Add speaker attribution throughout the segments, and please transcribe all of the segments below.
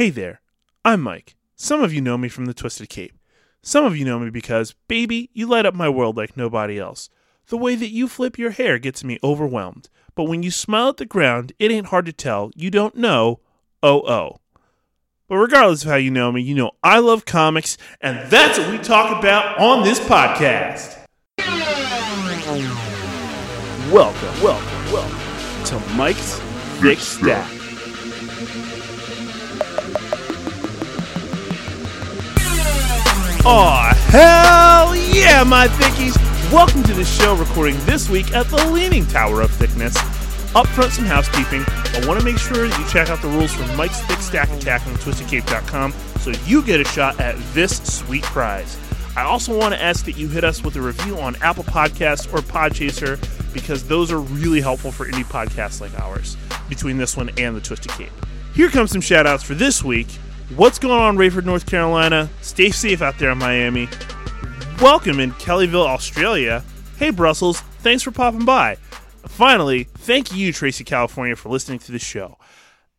Speaker 1: Hey there, I'm Mike. Some of you know me from the Twisted Cape. Some of you know me because, baby, you light up my world like nobody else. The way that you flip your hair gets me overwhelmed. But when you smile at the ground, it ain't hard to tell you don't know, oh oh. But regardless of how you know me, you know I love comics, and that's what we talk about on this podcast. Welcome, welcome, welcome to Mike's Big Stack. Aw, hell yeah, my thickies! Welcome to the show recording this week at the Leaning Tower of Thickness. Up front, some housekeeping. I want to make sure that you check out the rules for Mike's Thick Stack Attack on TwistedCape.com so you get a shot at this sweet prize. I also want to ask that you hit us with a review on Apple Podcasts or Podchaser because those are really helpful for indie podcasts like ours, between this one and the Twisted Cape. Here comes some shout outs for this week. What's going on, Raeford, North Carolina? Stay safe out there in Miami. Welcome in Kellyville, Australia. Hey, Brussels, thanks for popping by. Finally, thank you, Tracy, California, for listening to the show.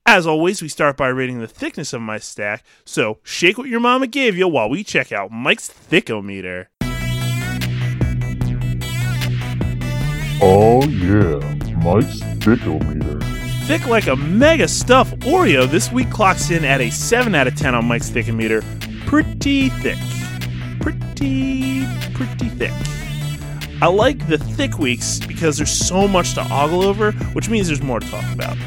Speaker 1: As always, we start by rating the thickness of my stack, so shake what your mama gave you while we check out Mike's Thickometer.
Speaker 2: Oh yeah, Mike's Thickometer.
Speaker 1: Thick like a mega stuff Oreo this week clocks in at a 7 out of 10 on Mike's Thickometer. Pretty thick. Pretty, pretty thick. I like the thick weeks because there's so much to ogle over, which means there's more to talk about.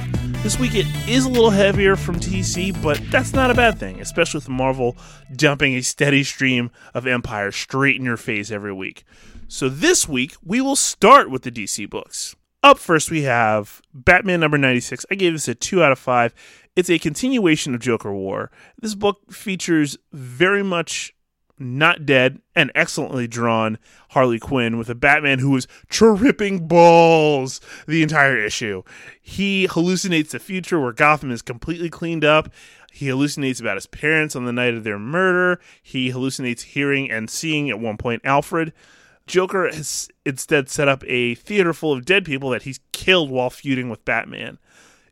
Speaker 1: This week it is a little heavier from DC, but that's not a bad thing, especially with Marvel dumping a steady stream of Empire straight in your face every week. So this week we will start with the DC books. Up first, we have Batman number 96. I gave this a 2 out of 5. It's a continuation of Joker War. This book features very much not dead and excellently drawn Harley Quinn with a Batman who is tripping balls the entire issue. He hallucinates the future where Gotham is completely cleaned up. He hallucinates about his parents on the night of their murder. He hallucinates hearing and seeing at one point Alfred. Joker has instead set up a theater full of dead people that he's killed while feuding with Batman.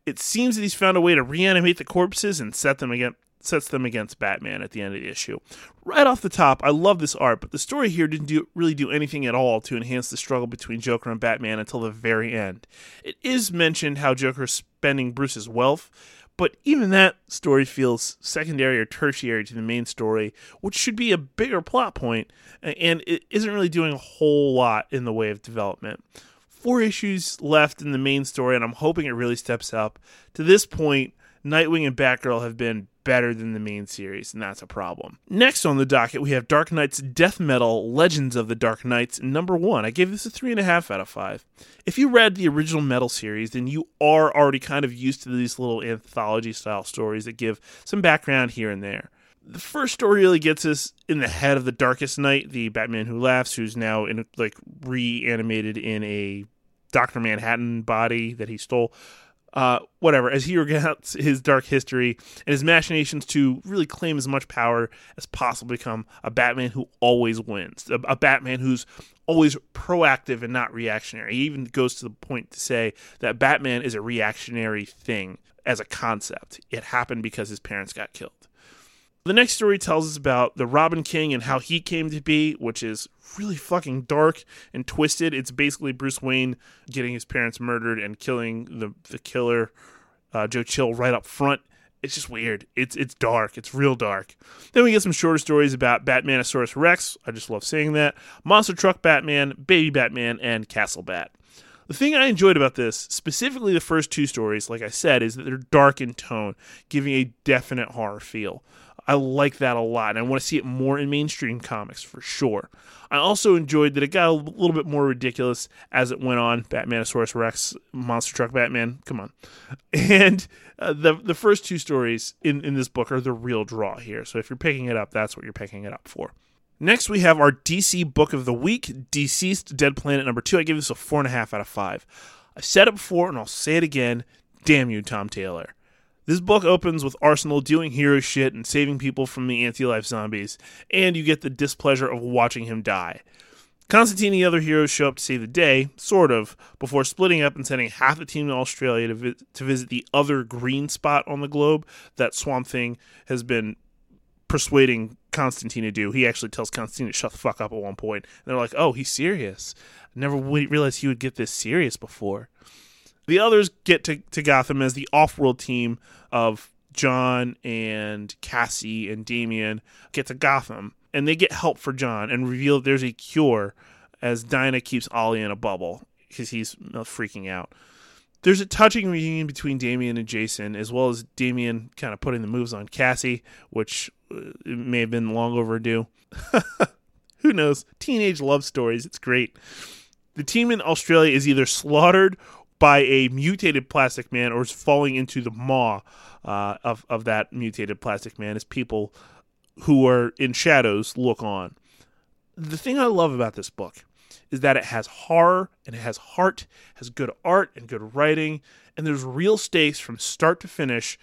Speaker 1: It seems that he's found a way to reanimate the corpses and set them against sets them against Batman at the end of the issue. Right off the top, I love this art, but the story here didn't do, really do anything at all to enhance the struggle between Joker and Batman until the very end. It is mentioned how Joker is spending Bruce's wealth, but even that story feels secondary or tertiary to the main story, which should be a bigger plot point, and it isn't really doing a whole lot in the way of development. Four issues left in the main story, and I'm hoping it really steps up. To this point, Nightwing and Batgirl have been better than the main series, and that's a problem. Next on the docket, we have Dark Nights Death Metal Legends of the Dark Knights, number one. I gave this a 3.5 out of 5. If you read the original Metal series, then you are already kind of used to these little anthology style stories that give some background here and there. The first story really gets us in the head of the Darkest Knight, the Batman who laughs, who's now in like reanimated in a Doctor Manhattan body that he stole uh, whatever, as he recounts his dark history and his machinations to really claim as much power as possible, become a Batman who always wins, a, a, Batman who's always proactive and not reactionary. He even goes to the point to say that Batman is a reactionary thing as a concept. It happened because his parents got killed. The next story tells us about the Robin King and how he came to be, which is really fucking dark and twisted. It's basically Bruce Wayne getting his parents murdered and killing the the killer, uh, Joe Chill, right up front. It's just weird. It's it's dark. It's real dark. Then we get some shorter stories about Batmanosaurus Rex. I just love saying that. Monster Truck Batman, Baby Batman, and Castle Bat. The thing I enjoyed about this, specifically the first two stories, like I said, is that they're dark in tone, giving a definite horror feel. I like that a lot, and I want to see it more in mainstream comics for sure. I also enjoyed that it got a little bit more ridiculous as it went on. Batman, Batmanosaurus Rex, Monster Truck Batman, come on. And uh, the the first two stories in, in this book are the real draw here. So if you're picking it up, that's what you're picking it up for. Next, we have our DC book of the week, DCeased Dead Planet number two. I give this a four and a half out of five. I said it before, and I'll say it again. Damn you, Tom Taylor. This book opens with Arsenal doing hero shit and saving people from the anti life zombies, and you get the displeasure of watching him die. Constantine and the other heroes show up to save the day, sort of, before splitting up and sending half the team to Australia to, vi- to visit the other green spot on the globe that Swamp Thing has been persuading Constantine to do. He actually tells Constantine to shut the fuck up at one point. And they're like, oh, he's serious. I never w- realized he would get this serious before. The others get to, to Gotham as the off world team of John and Cassie and Damian get to Gotham. And they get help for John and reveal there's a cure as Dinah keeps Ollie in a bubble because he's freaking out. There's a touching reunion between Damian and Jason, as well as Damian kind of putting the moves on Cassie, which uh, may have been long overdue. Who knows? Teenage love stories. It's great. The team in Australia is either slaughtered by a mutated plastic man or is falling into the maw uh, of, of that mutated plastic man as people who are in shadows look on. The thing I love about this book is that it has horror and it has heart, has good art and good writing, and there's real stakes from start to finish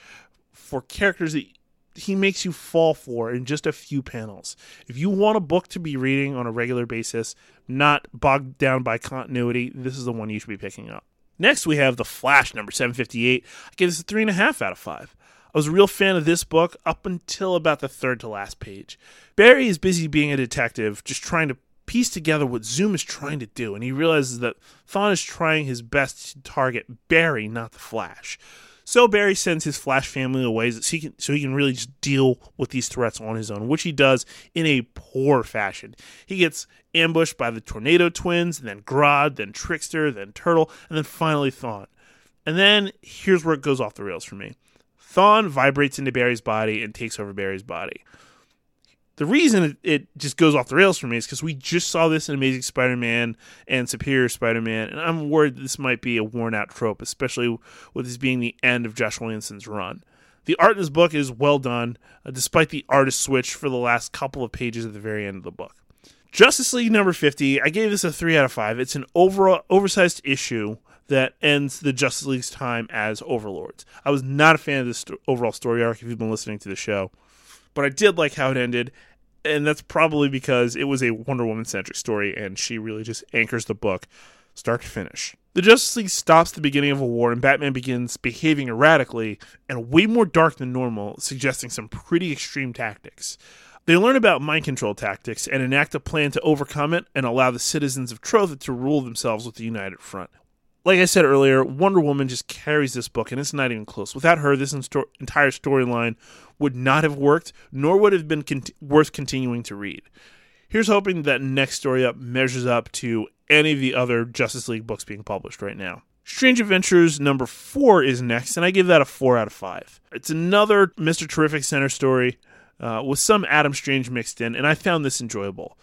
Speaker 1: for characters that he makes you fall for in just a few panels. If you want a book to be reading on a regular basis, not bogged down by continuity, this is the one you should be picking up. Next, we have The Flash, number 758. I gave this a 3.5 out of 5. I was a real fan of this book up until about the third to last page. Barry is busy being a detective, just trying to piece together what Zoom is trying to do, and he realizes that Thawne is trying his best to target Barry, not the Flash. So Barry sends his Flash family away so he can, so he can really just deal with these threats on his own, which he does in a poor fashion. He gets ambushed by the Tornado Twins, and then Grodd, then Trickster, then Turtle, and then finally Thawne. And then here's where it goes off the rails for me. Thawne vibrates into Barry's body and takes over Barry's body. The reason it, just goes off the rails for me is because we just saw this in Amazing Spider Man and Superior Spider Man, and I'm worried this might be a worn out trope, especially with this being the end of Josh Williamson's run. The art in this book is well done, uh, despite the artist switch for the last couple of pages at the very end of the book. Justice League number 50, I gave this a 3 out of 5. It's an overall oversized issue that ends the Justice League's time as overlords. I was not a fan of this st- overall story arc if you've been listening to the show, but I did like how it ended, and that's probably because it was a Wonder Woman centric story, and she really just anchors the book start to finish. The Justice League stops the beginning of a war, and Batman begins behaving erratically and way more dark than normal, suggesting some pretty extreme tactics. They learn about mind control tactics and enact a plan to overcome it and allow the citizens of Trotha to rule themselves with the united front. Like I said earlier, Wonder Woman just carries this book, and it's not even close. Without her, this entire storyline would not have worked, nor would have been worth continuing to read. Here's hoping that next story up measures up to any of the other Justice League books being published right now. Strange Adventures number four is next, and I give that a four out of five. It's another Mr. Terrific Center story uh, with some Adam Strange mixed in, and I found this enjoyable.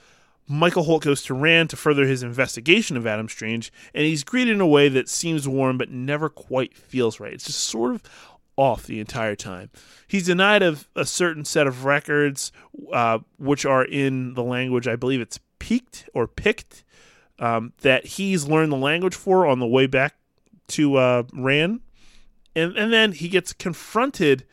Speaker 1: Michael Holt goes to Rann to further his investigation of Adam Strange, and he's greeted in a way that seems warm but never quite feels right. It's just sort of off the entire time. He's denied of a certain set of records, uh, which are in the language, I believe it's peaked or picked, um, that he's learned the language for on the way back to uh, Rann. And, and then he gets confronted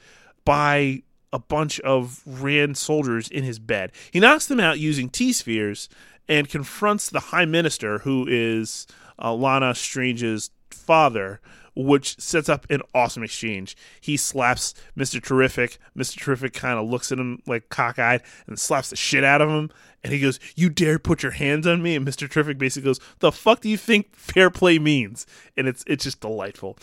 Speaker 1: by a bunch of Rann soldiers in his bed. He knocks them out using T spheres and confronts the High Minister, who is uh, Lana Strange's father, which sets up an awesome exchange. He slaps Mr. Terrific. Mr. Terrific kind of looks at him like cockeyed and slaps the shit out of him. And he goes, You dare put your hands on me? And Mr. Terrific basically goes, The fuck do you think fair play means? And it's it's just delightful.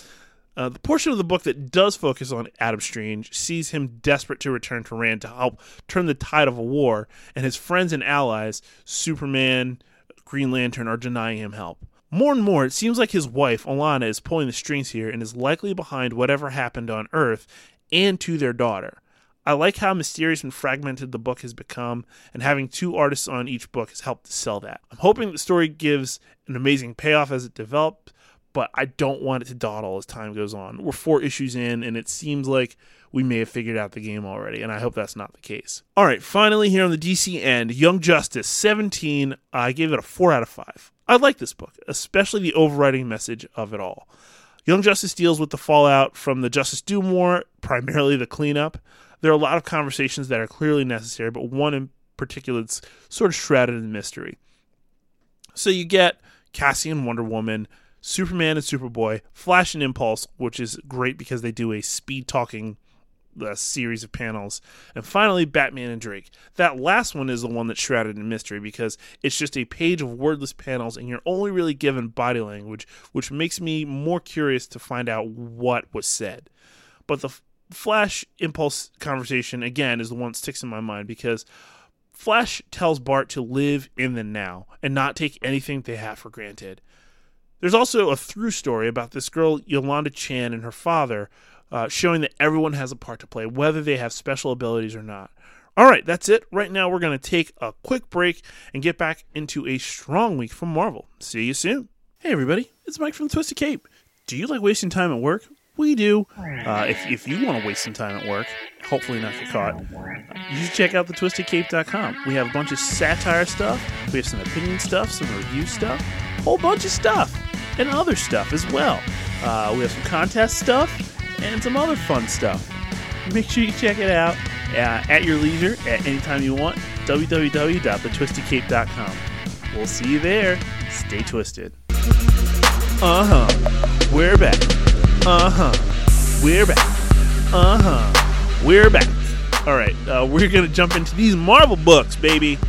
Speaker 1: Uh, the portion of the book that does focus on Adam Strange sees him desperate to return to Rann to help turn the tide of a war, and his friends and allies, Superman, Green Lantern, are denying him help. More and more, it seems like his wife, Alanna, is pulling the strings here and is likely behind whatever happened on Earth and to their daughter. I like how mysterious and fragmented the book has become, and having two artists on each book has helped to sell that. I'm hoping the story gives an amazing payoff as it develops, but I don't want it to dawdle as time goes on. We're four issues in, and it seems like we may have figured out the game already, and I hope that's not the case. All right, finally, here on the DC end, Young Justice 17, I gave it a 4 out of 5. I like this book, especially the overriding message of it all. Young Justice deals with the fallout from the Justice Doom War, primarily the cleanup. There are a lot of conversations that are clearly necessary, but one in particular that's sort of shrouded in mystery. So you get Cassie and Wonder Woman, Superman and Superboy, Flash and Impulse, which is great because they do a speed talking uh, series of panels, and finally Batman and Drake. That last one is the one that's shrouded in mystery because it's just a page of wordless panels, and you're only really given body language, which makes me more curious to find out what was said. But the Flash Impulse conversation again is the one that sticks in my mind because Flash tells Bart to live in the now and not take anything they have for granted. There's also a through story about this girl, Yolanda Chan, and her father, uh, showing that everyone has a part to play, whether they have special abilities or not. All right, that's it. Right now, we're going to take a quick break and get back into a strong week from Marvel. See you soon. Hey, everybody, it's Mike from the Twisted Cape. Do you like wasting time at work? We do. Uh, if, if you want to waste some time at work, hopefully not get caught, you should check out the thetwistedcape.com. We have a bunch of satire stuff, we have some opinion stuff, some review stuff, a whole bunch of stuff, and other stuff as well. Uh, we have some contest stuff and some other fun stuff. Make sure you check it out uh, at your leisure at any time you want. www.thetwistedcape.com. We'll see you there. Stay twisted. Uh huh. We're back. Uh huh. We're back. Uh huh. We're back. All right. Uh, we're going to jump into these Marvel books, baby.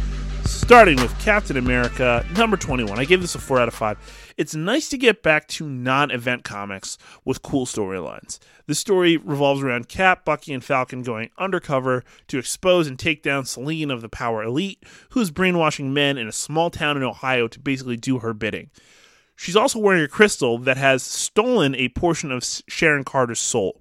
Speaker 1: Starting with Captain America, number 21. I gave this a 4 out of 5. It's nice to get back to non event comics with cool storylines. The story revolves around Cap, Bucky, and Falcon going undercover to expose and take down Selene of the Power Elite, who's brainwashing men in a small town in Ohio to basically do her bidding. She's also wearing a crystal that has stolen a portion of Sharon Carter's soul.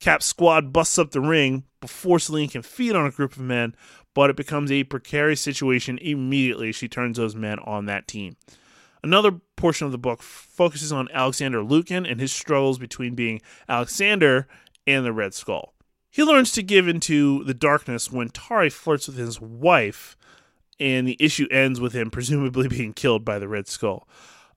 Speaker 1: Cap's squad busts up the ring before Selene can feed on a group of men, but it becomes a precarious situation immediately she turns those men on that team. Another portion of the book focuses on Alexander Lukin and his struggles between being Alexander and the Red Skull. He learns to give into the darkness when Tari flirts with his wife, and the issue ends with him presumably being killed by the Red Skull.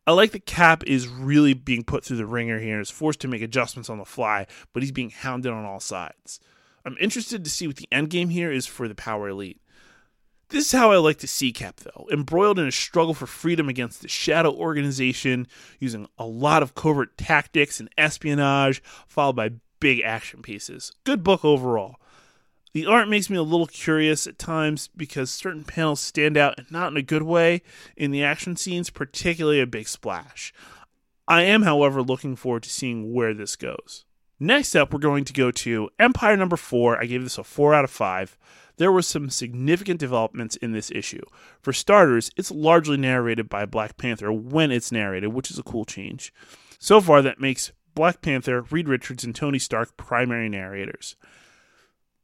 Speaker 1: I like that Cap is really being put through the ringer here and is forced to make adjustments on the fly, but he's being hounded on all sides. I'm interested to see what the end game here is for the Power Elite. This is how I like to see Cap, though, embroiled in a struggle for freedom against the Shadow Organization, using a lot of covert tactics and espionage, followed by big action pieces. Good book overall. The art makes me a little curious at times because certain panels stand out and not in a good way in the action scenes, particularly a big splash. I am, however, looking forward to seeing where this goes. Next up, we're going to go to Empire number four. I gave this a four out of five there were some significant developments in this issue. For starters, it's largely narrated by Black Panther when it's narrated, which is a cool change. So far, that makes Black Panther, Reed Richards, and Tony Stark primary narrators.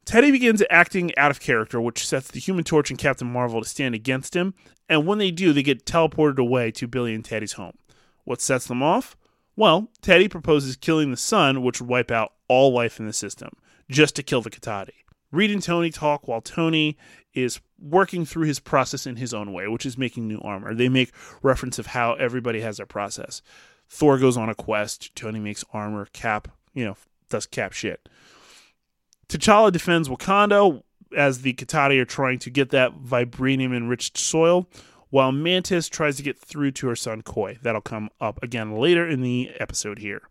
Speaker 1: Teddy begins acting out of character, which sets the Human Torch and Captain Marvel to stand against him, and when they do, they get teleported away to Billy and Teddy's home. What sets them off? Well, Teddy proposes killing the sun, which would wipe out all life in the system, just to kill the Cotati. Reed and Tony talk while Tony is working through his process in his own way, which is making new armor. They make reference of how everybody has their process. Thor goes on a quest, Tony makes armor, Cap, you know, does Cap shit. T'Challa defends Wakanda as the Cotati are trying to get that vibranium enriched soil, while Mantis tries to get through to her son Quoi. That'll come up again later in the episode here.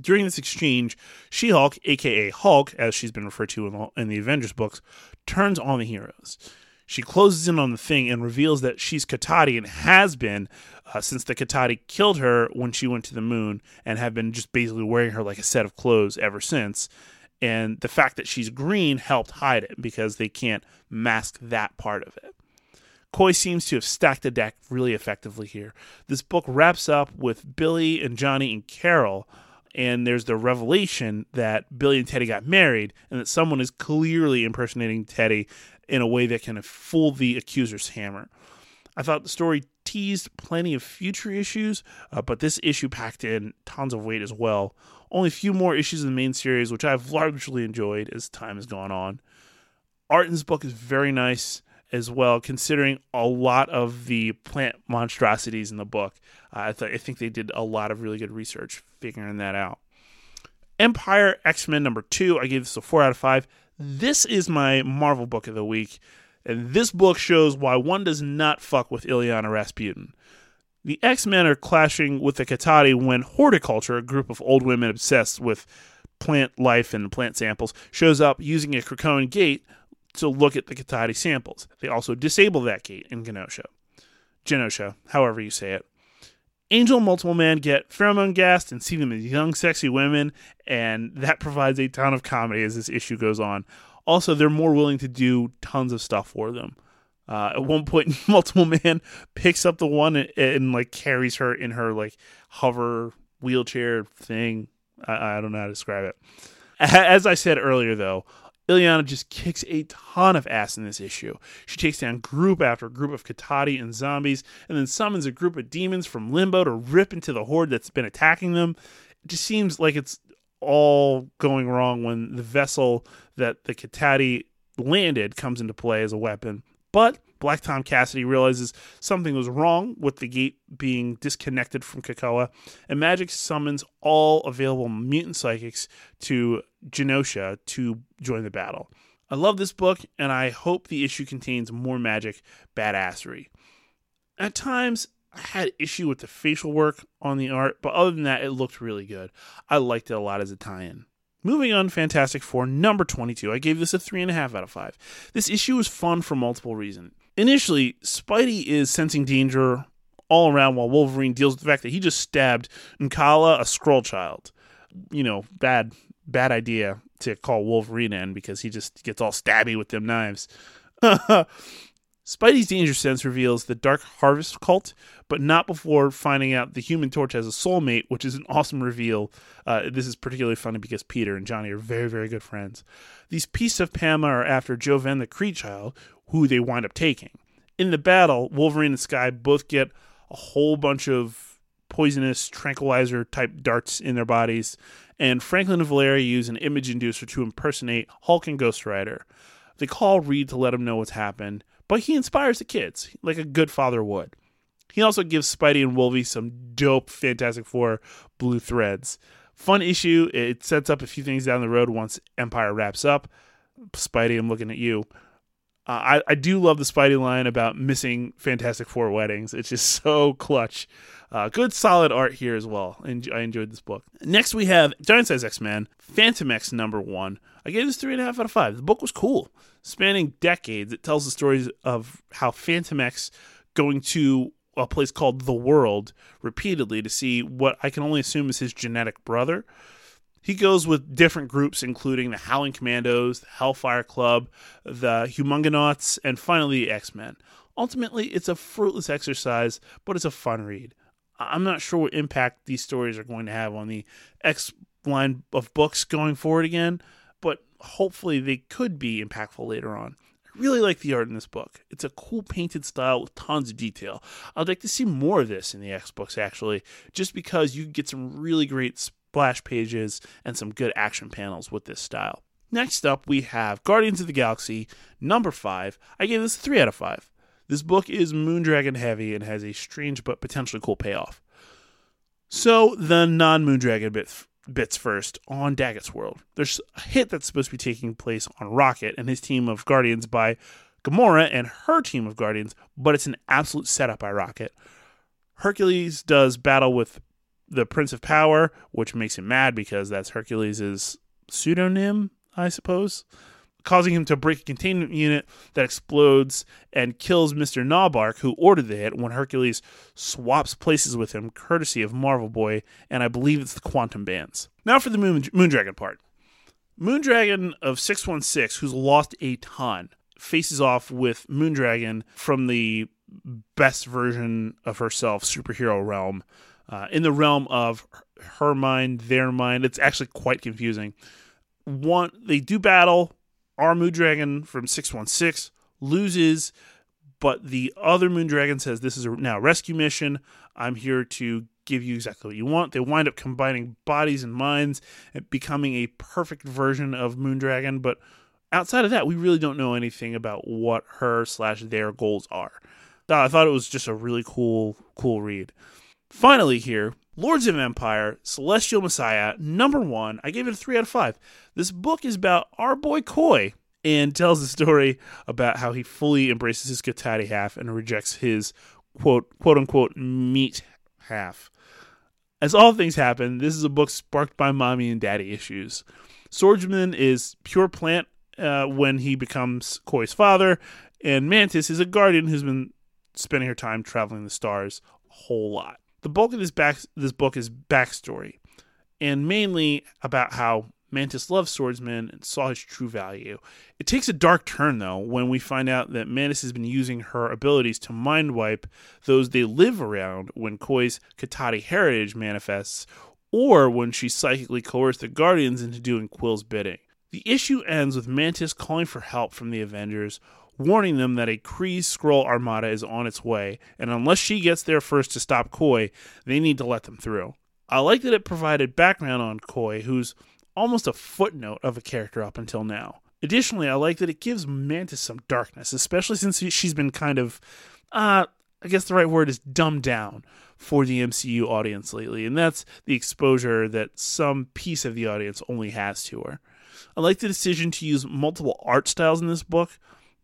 Speaker 1: During this exchange, She Hulk, aka Hulk, as she's been referred to in the, in the Avengers books, turns on the heroes. She closes in on the thing and reveals that she's Cotati and has been uh, since the Cotati killed her when she went to the moon and have been just basically wearing her like a set of clothes ever since. And the fact that she's green helped hide it because they can't mask that part of it. Quoi seems to have stacked the deck really effectively here. This book wraps up with Billy and Johnny and Carol and there's the revelation that Billy and Teddy got married, and that someone is clearly impersonating Teddy in a way that can fool the accuser's hammer. I thought the story teased plenty of future issues, uh, but this issue packed in tons of weight as well. Only a few more issues in the main series, which I've largely enjoyed as time has gone on. Art in this book is very nice as well, considering a lot of the plant monstrosities in the book. Uh, I, th- I think they did a lot of really good research figuring that out. Empire X Men number two, I gave this a four out of five. This is my Marvel book of the week, and this book shows why one does not fuck with Illyana Rasputin. The X Men are clashing with the Cotati when Hordeculture, a group of old women obsessed with plant life and plant samples, shows up using a Krakoan gate to look at the Cotati samples. They also disable that gate in Genosha. Genosha, however you say it. Angel and Multiple Man get pheromone gassed and see them as young, sexy women, and that provides a ton of comedy as this issue goes on. Also, they're more willing to do tons of stuff for them. Uh, at one point, Multiple Man picks up the one and, and, like carries her in her like hover wheelchair thing. I, I don't know how to describe it. As I said earlier, though, Illyana just kicks a ton of ass in this issue. She takes down group after group of Cotati and zombies, and then summons a group of demons from Limbo to rip into the horde that's been attacking them. It just seems like it's all going wrong when the vessel that the Cotati landed comes into play as a weapon. But Black Tom Cassidy realizes something was wrong with the gate being disconnected from Krakoa, and Magik summons all available mutant psychics to Genosha to join the battle. I love this book, and I hope the issue contains more magic badassery. At times, I had issue with the facial work on the art, but other than that, it looked really good. I liked it a lot as a tie-in. Moving on, Fantastic Four number 22. I gave this a 3.5 out of 5. This issue was fun for multiple reasons. Initially, Spidey is sensing danger all around while Wolverine deals with the fact that he just stabbed N'Kala, a Skrull child. You know, bad bad idea to call Wolverine in because he just gets all stabby with them knives. Spidey's danger sense reveals the Dark Harvest cult, but not before finding out the Human Torch has a soulmate, which is an awesome reveal. Uh, this is particularly funny because Peter and Johnny are very, very good friends. These Priests of Pama are after Jo-Venn the Kree child, who they wind up taking. In the battle, Wolverine and Skye both get a whole bunch of poisonous tranquilizer type darts in their bodies, and Franklin and Valeria use an image inducer to impersonate Hulk and Ghost Rider. They call Reed to let him know what's happened, but he inspires the kids like a good father would. He also gives Spidey and Wolvie some dope Fantastic Four blue threads. Fun issue. It sets up a few things down the road once Empire wraps up. Spidey, I'm looking at you. Uh, I, I do love the Spidey line about missing Fantastic Four weddings. It's just so clutch. Uh, good solid art here as well. And I enjoyed this book. Next, we have Giant Size X Men, Fantomex number one. I gave this three and a half out of five. The book was cool. Spanning decades, it tells the stories of how Fantomex going to a place called the World repeatedly to see what I can only assume is his genetic brother. He goes with different groups, including the Howling Commandos, the Hellfire Club, the Humungonauts, and finally the X Men. Ultimately, it's a fruitless exercise, but it's a fun read. I'm not sure what impact these stories are going to have on the X line of books going forward again, but hopefully they could be impactful later on. I really like the art in this book. It's a cool painted style with tons of detail. I'd like to see more of this in the X books, actually, just because you get some really great splash pages and some good action panels with this style. Next up, we have Guardians of the Galaxy number five. I gave this a three out of five. This book is Moondragon heavy and has a strange but potentially cool payoff. So, the non Moondragon bit, bits first on Daggett's world. There's a hit that's supposed to be taking place on Rocket and his team of Guardians by Gamora and her team of Guardians, but it's an absolute setup by Rocket. Hercules does battle with the Prince of Power, which makes him mad because that's Hercules' pseudonym, I suppose causing him to break a containment unit that explodes and kills Mr. Gnawbark, who ordered the hit, when Hercules swaps places with him, courtesy of Marvel Boy, and I believe it's the Quantum Bands. Now for the Moon, Moondragon part. Moondragon of 616, who's lost a ton, faces off with Moondragon from the best version of herself, superhero realm. Uh, in the realm of her mind, their mind, it's actually quite confusing. One, they do battle our Moondragon from 616 loses, but the other Moondragon says, This is a now rescue mission. I'm here to give you exactly what you want. They wind up combining bodies and minds and becoming a perfect version of Moondragon. But outside of that, we really don't know anything about what her slash their goals are. I thought it was just a really cool, cool read. Finally, here, Lords of Empire, Celestial Messiah, number one. I gave it a three out of five. This book is about our boy Quoi and tells the story about how he fully embraces his Cotati half and rejects his quote quote unquote meat half. As all things happen, this is a book sparked by mommy and daddy issues. Swordsman is pure plant uh, when he becomes Quoi's father, and Mantis is a guardian who's been spending her time traveling the stars a whole lot. The bulk of this back this book is backstory, and mainly about how Mantis loves swordsman and saw his true value. It takes a dark turn, though, when we find out that Mantis has been using her abilities to mind wipe those they live around when Quoi's Cotati heritage manifests, or when she psychically coerced the Guardians into doing Quill's bidding. The issue ends with Mantis calling for help from the Avengers, warning them that a Kree Skrull armada is on its way, and unless she gets there first to stop Quoi, they need to let them through. I like that it provided background on Quoi, who's almost a footnote of a character up until now. Additionally, I like that it gives Mantis some darkness, especially since she's been kind of, uh, I guess the right word is dumbed down for the MCU audience lately, and that's the exposure that some piece of the audience only has to her. I like the decision to use multiple art styles in this book.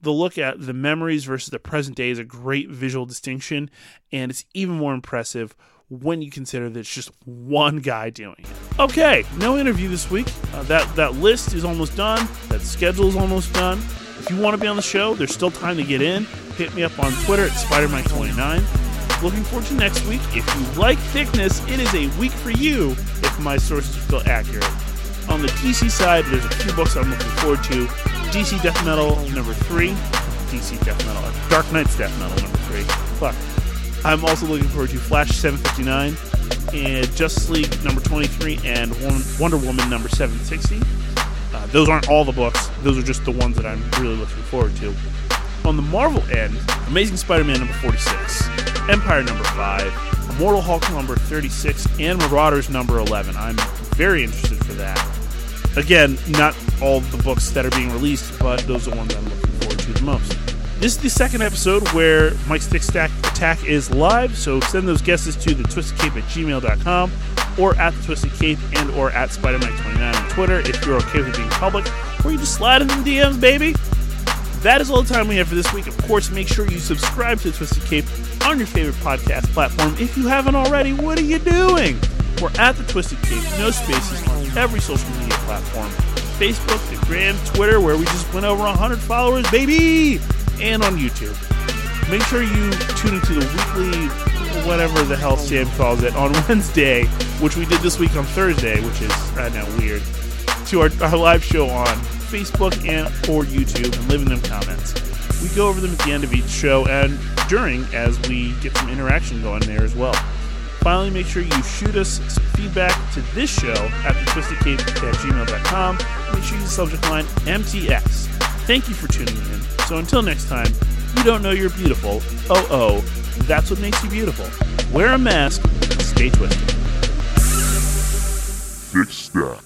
Speaker 1: The look at the memories versus the present day is a great visual distinction, and it's even more impressive when you consider that it's just one guy doing it. Okay, no interview this week. Uh, that that list is almost done. That schedule is almost done. If you want to be on the show, there's still time to get in. Hit me up on Twitter at SpiderMike29. Looking forward to next week. If you like thickness, it is a week for you if my sources still accurate. On the DC side, there's a few books I'm looking forward to. DC Death Metal number three. DC Death Metal. Uh, Dark Nights Death Metal number three. Fuck. I'm also looking forward to Flash 759 and Justice League number 23 and Wonder Woman number 760. Uh, those aren't all the books, those are just the ones that I'm really looking forward to. On the Marvel end, Amazing Spider Man number 46, Empire number 5, Immortal Hulk number 36, and Marauders number 11. I'm very interested for that. Again, not all the books that are being released, but those are the ones I'm looking forward to the most. This is the second episode where Mike's Thick Stack Attack is live, so send those guesses to the at gmail.com or at the Twisted Cape and or at SpiderMike29 on Twitter if you're okay with being public, or you just slide in the DMs, baby. That is all the time we have for this week. Of course, make sure you subscribe to the Twisted Cape on your favorite podcast platform. If you haven't already, what are you doing? We're at the Twisted Cape, no spaces on every social media platform. Facebook, the Gram, Twitter, where we just went over 100 followers, baby! and on YouTube. Make sure you tune into the weekly, whatever the hell Sam calls it, on Wednesday, which we did this week on Thursday, which is right now weird, to our, our live show on Facebook and or YouTube and leaving them comments. We go over them at the end of each show and during as we get some interaction going there as well. Finally, make sure you shoot us some feedback to this show at the twistedcape at gmail.com. Make sure you use the subject line MTX. Thank you for tuning in. So until next time, you don't know you're beautiful. Oh, oh, that's what makes you beautiful. Wear a mask, stay twisted.
Speaker 2: Thick Stack.